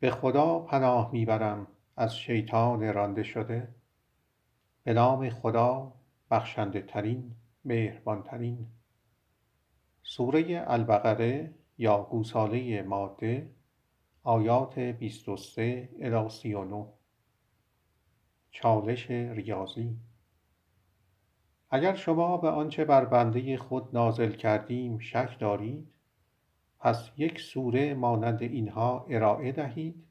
به خدا پناه می‌برم از شیطان رانده شده. به نام خدا بخشنده ترین مهربان ترین سوره البقره یا گوساله ماده آیات 23 الی 39 چالش ریاضی. اگر شما به آنچه بر بنده خود نازل کردیم شک دارید پس یک سوره مانند اینها ارائه دهید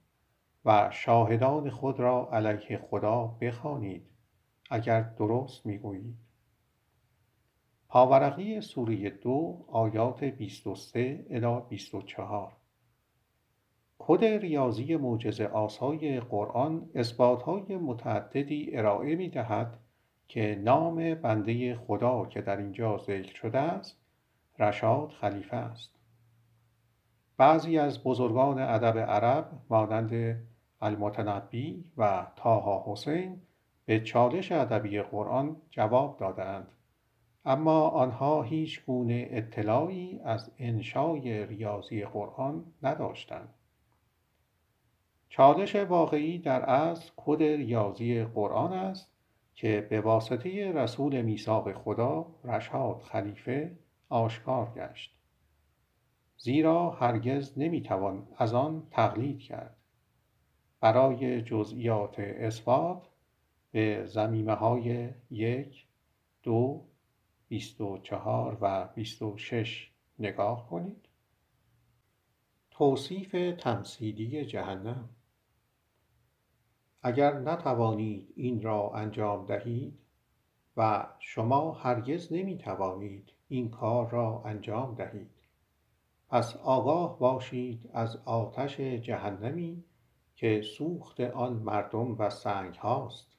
و شاهدان خود را علیه خدا بخوانید اگر درست می‌گویید. پاورقی سوره دو آیات 23 الی 24 کد ریاضی معجزه آسای قرآن اثباتهای متعددی ارائه می دهد که نام بنده خدا که در اینجا ذکر شده است رشاد خلیفه است. بعضی از بزرگان ادب عرب مانند المتنبی و تاها حسین به چالش ادبی قرآن جواب دادند. اما آنها هیچ گونه اطلاعی از انشای ریاضی قرآن نداشتند. چالش واقعی در اصل کد ریاضی قرآن است که به واسطه رسول میثاق خدا رشاد خلیفه آشکار گشت. زیرا هرگز نمی‌توان از آن تقلید کرد. برای جزئیات اثبات به زمیمه های یک دو بیست و چهار و بیست و شش نگاه کنید. توصیف تمثیلی جهنم. اگر نتوانید این را انجام دهید و شما هرگز نمی توانید این کار را انجام دهید پس آگاه باشید از آتش جهنمی که سوخت آن مردم و سنگ هاست.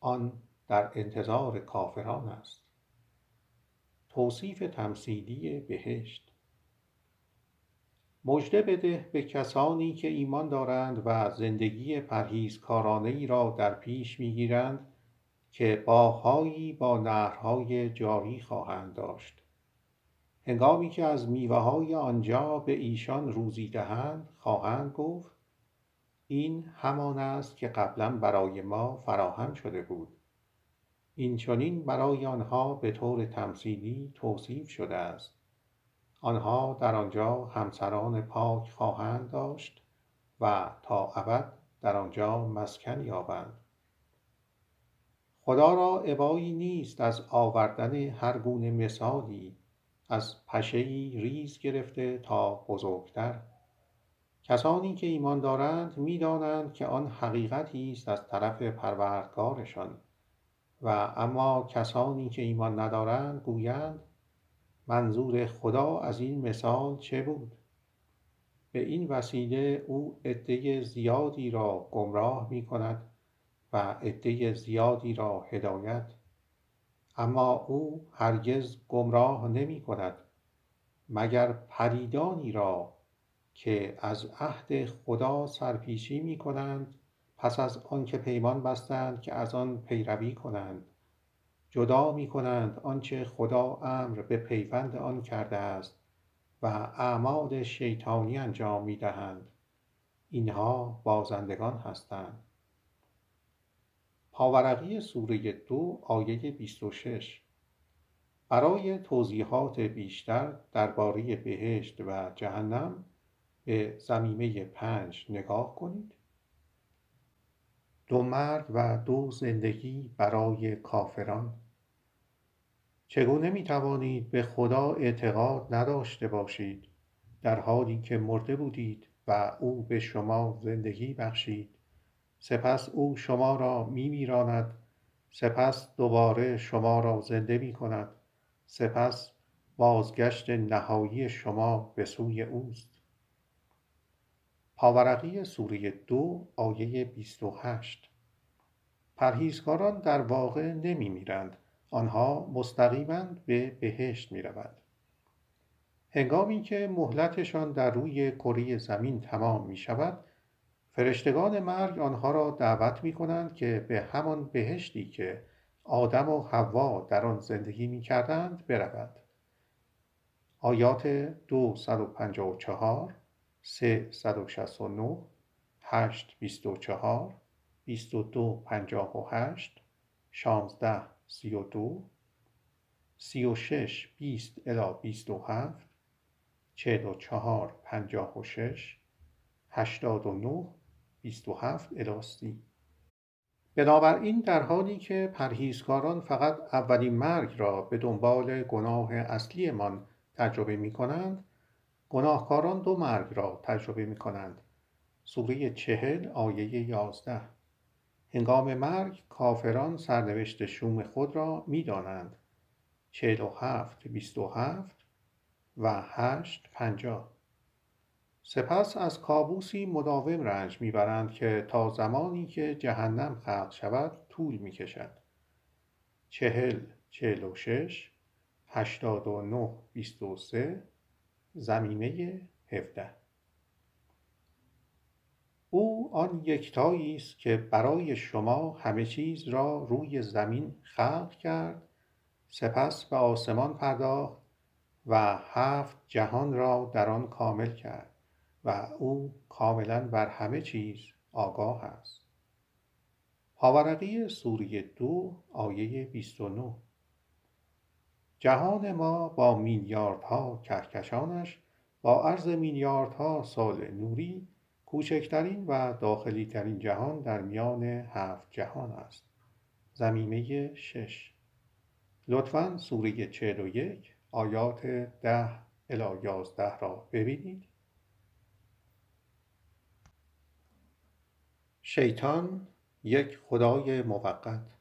آن در انتظار کافران است. توصیف تمثیلی بهشت. مژده بده به کسانی که ایمان دارند و زندگی پرهیزکارانه ای را در پیش می‌گیرند که باغهایی با نهرهای جاری خواهند داشت. هنگامی که از میوه های آنجا به ایشان روزی دهند خواهند گفت این همان است که قبلا برای ما فراهم شده بود. این چنین برای آنها به طور تمثیلی توصیف شده است. آنها در آنجا همسران پاک خواهند داشت و تا ابد در آنجا مسکن یابند. خدا را ابایی نیست از آوردن هر گونه مثالی از پشهای ریز گرفته تا بزرگتر. کسانی که ایمان دارند می‌دانند که آن حقیقتی است از طرف پروردگارشان. و اما کسانی که ایمان ندارند گویند منظور خدا از این مثال چه بود؟ به این وسیله او عده زیادی را گمراه می کند و عده زیادی را هدایت اما او هرگز گمراه نمی کند مگر پریدانی را که از عهد خدا سرپیچی می کنند پس از آنکه پیمان بستند که از آن پیروی کنند. جدا می کنند آنچه خدا امر به پیوند آن کرده است و اعمال شیطانی انجام می دهند. اینها بازندگان هستند. پاورقی سوره دو آیه 26 برای توضیحات بیشتر درباره بهشت و جهنم به زمیمه پنج نگاه کنید. دو مرد و دو زندگی برای کافران. چگونه می توانید به خدا اعتقاد نداشته باشید؟ در حالی که مرده بودید و او به شما زندگی بخشید. سپس او شما را می میراند سپس دوباره شما را زنده می کند سپس بازگشت نهایی شما به سوی اوست پاورقی سوره دو آیه 28 پرهیزکاران در واقع نمی میرند آنها مستقیما به بهشت می روند. هنگامی که مهلتشان در روی کره زمین تمام می شود فرشتگان مرگ آنها را دعوت می کنند که به همان بهشتی که آدم و حوا در آن زندگی می کردند برود آیات 254 369 هشت بیست و چهار بیست و دو پنجاه و هشت شانزده سی و دو سی و شش بیست الی بیست و هفت چهل و چهار پنجاه و شش هشتاد و نه بیست و هفت الی سی بنابراین در حالی که پرهیزکاران فقط اولین مرگ را به دنبال گناه اصلیمان تجربه می کنند گناهکاران دو مرگ را تجربه می کنند سوره چهل آیه یازده. هنگام مرگ کافران سرنوشت شوم خود را می دانند چهل و هفت بیست و هفت و هشت پنجاه. سپس از کابوسی مداوم رنج می‌برند که تا زمانی که جهنم خلق شود طول می‌کشد. چهل چهل و شش هشتاد و نه بیست و سه زمینه هفده. او آن یکتایی است که برای شما همه چیز را روی زمین خلق کرد سپس به آسمان پرداخت و هفت جهان را در آن کامل کرد. و او کاملا بر همه چیز آگاه است. پاورقی سوره دو آیه 29 جهان ما با میلیاردها کهکشانش با عرض میلیاردها سال نوری کوچکترین و داخلی ترین جهان در میان هفت جهان است. زمینه شش. لطفا سوره چهل و یک آیات ده الی یازده را ببینید. شیطان یک خدای موقت.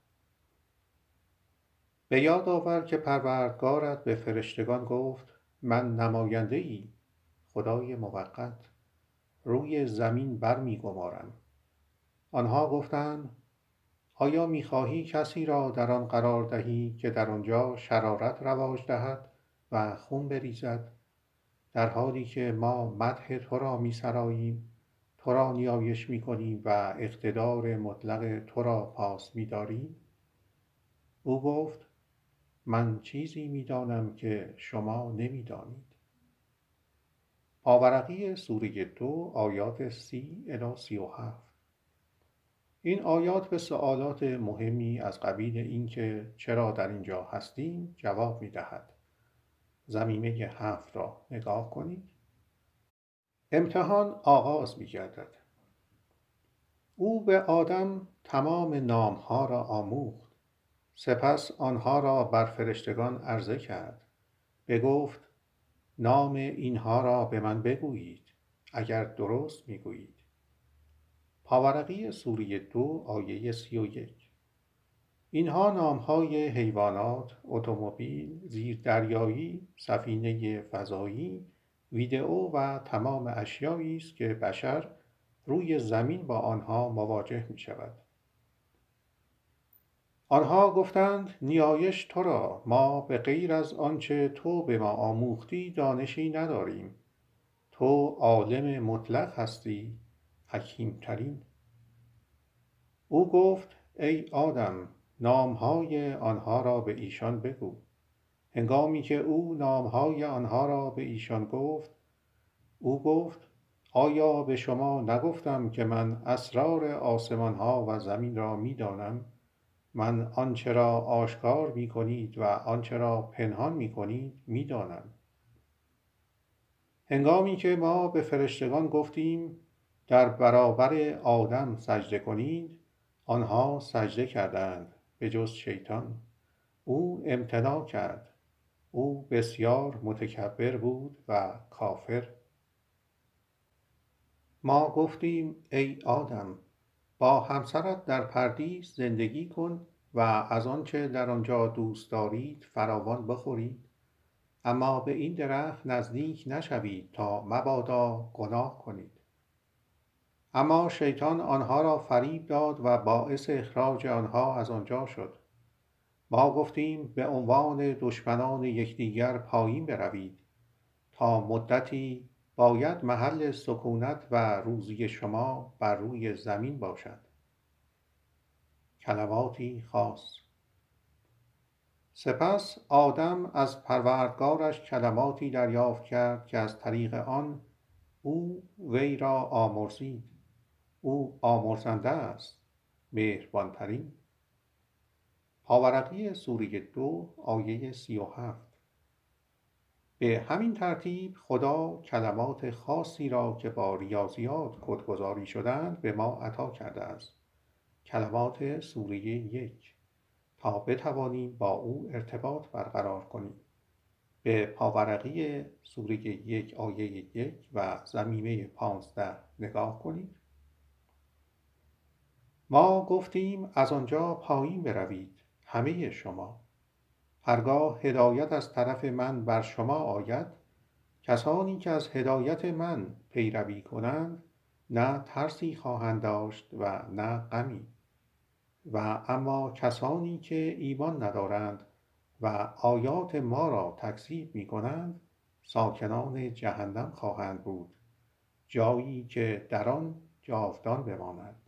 به یاد آور که پروردگارت به فرشتگان گفت من نماینده ای خدای موقت. روی زمین بر می گمارم. آنها گفتند آیا می خواهی کسی را در آن قرار دهی که در آنجا شرارت رواج دهد و خون بریزد؟ در حالی که ما مدح تو را می سراییم تو را نیایش می کنیم و اقتدار مطلق تو را پاس می داریم؟ او گفت من چیزی می دانم که شما نمی دانید. آورقی سوره دو آیات سی الی سی و هفت این آیات به سوالات مهمی از قبیل اینکه چرا در اینجا هستیم جواب می دهد. زمینه هفت را نگاه کنید. امتحان آغاز می گردد. او به آدم تمام نامها را آموخت. سپس آنها را بر فرشتگان عرضه کرد. بگفت نام اینها را به من بگویید اگر درست می‌گویید. پاورقی سوری دو آیه سی و یک. اینها نامهای حیوانات، اتومبیل، زیردریایی، سفینه فضایی ویدئو و تمام اشیایی است که بشر روی زمین با آنها مواجه می شود. آنها گفتند نیایش تو را ما به غیر از آنچه تو به ما آموختی دانشی نداریم. تو عالم مطلق هستی حکیمترین. او گفت ای آدم نامهای آنها را به ایشان بگو. هنگامی که او نامهای آنها را به ایشان گفت او گفت آیا به شما نگفتم که من اسرار آسمان ها و زمین را می دانم؟ من آنچه را آشکار می کنید و آنچه را پنهان می کنید می دانم. هنگامی که ما به فرشتگان گفتیم در برابر آدم سجده کنید آنها سجده کردند به جز شیطان او امتناع کرد او بسیار متکبر بود و کافر. ما گفتیم ای آدم با همسرت در پردیس زندگی کن و از آنچه در آنجا دوست دارید فراوان بخورید. اما به این درخت نزدیک نشوید تا مبادا گناه کنید. اما شیطان آنها را فریب داد و باعث اخراج آنها از آنجا شد. ما گفتیم به عنوان دشمنان یکدیگر پایین بروید. تا مدتی باید محل سکونت و روزی شما بر روی زمین باشد. کلماتی خاص. سپس آدم از پروردگارش کلماتی دریافت کرد که از طریق آن او وی را آمرزید. او آمرزنده است مهربانترین. پاورقی سوره دو آیه سی و هفت به همین ترتیب خدا کلمات خاصی را که با ریاضیات کدگذاری شدند به ما عطا کرده است. کلمات سوره یک. تا بتوانیم با او ارتباط برقرار کنیم. به پاورقی سوره یک آیه یک و زمینه پانزده نگاه کنید ما گفتیم از آنجا پایین بروید. همه شما. هرگاه هدایت از طرف من بر شما آید کسانی که از هدایت من پیروی کنند نه ترسی خواهند داشت و نه غمی. و اما کسانی که ایمان ندارند و آیات ما را تکذیب می کنند ساکنان جهنم خواهند بود جایی که در آن جاودان بمانند.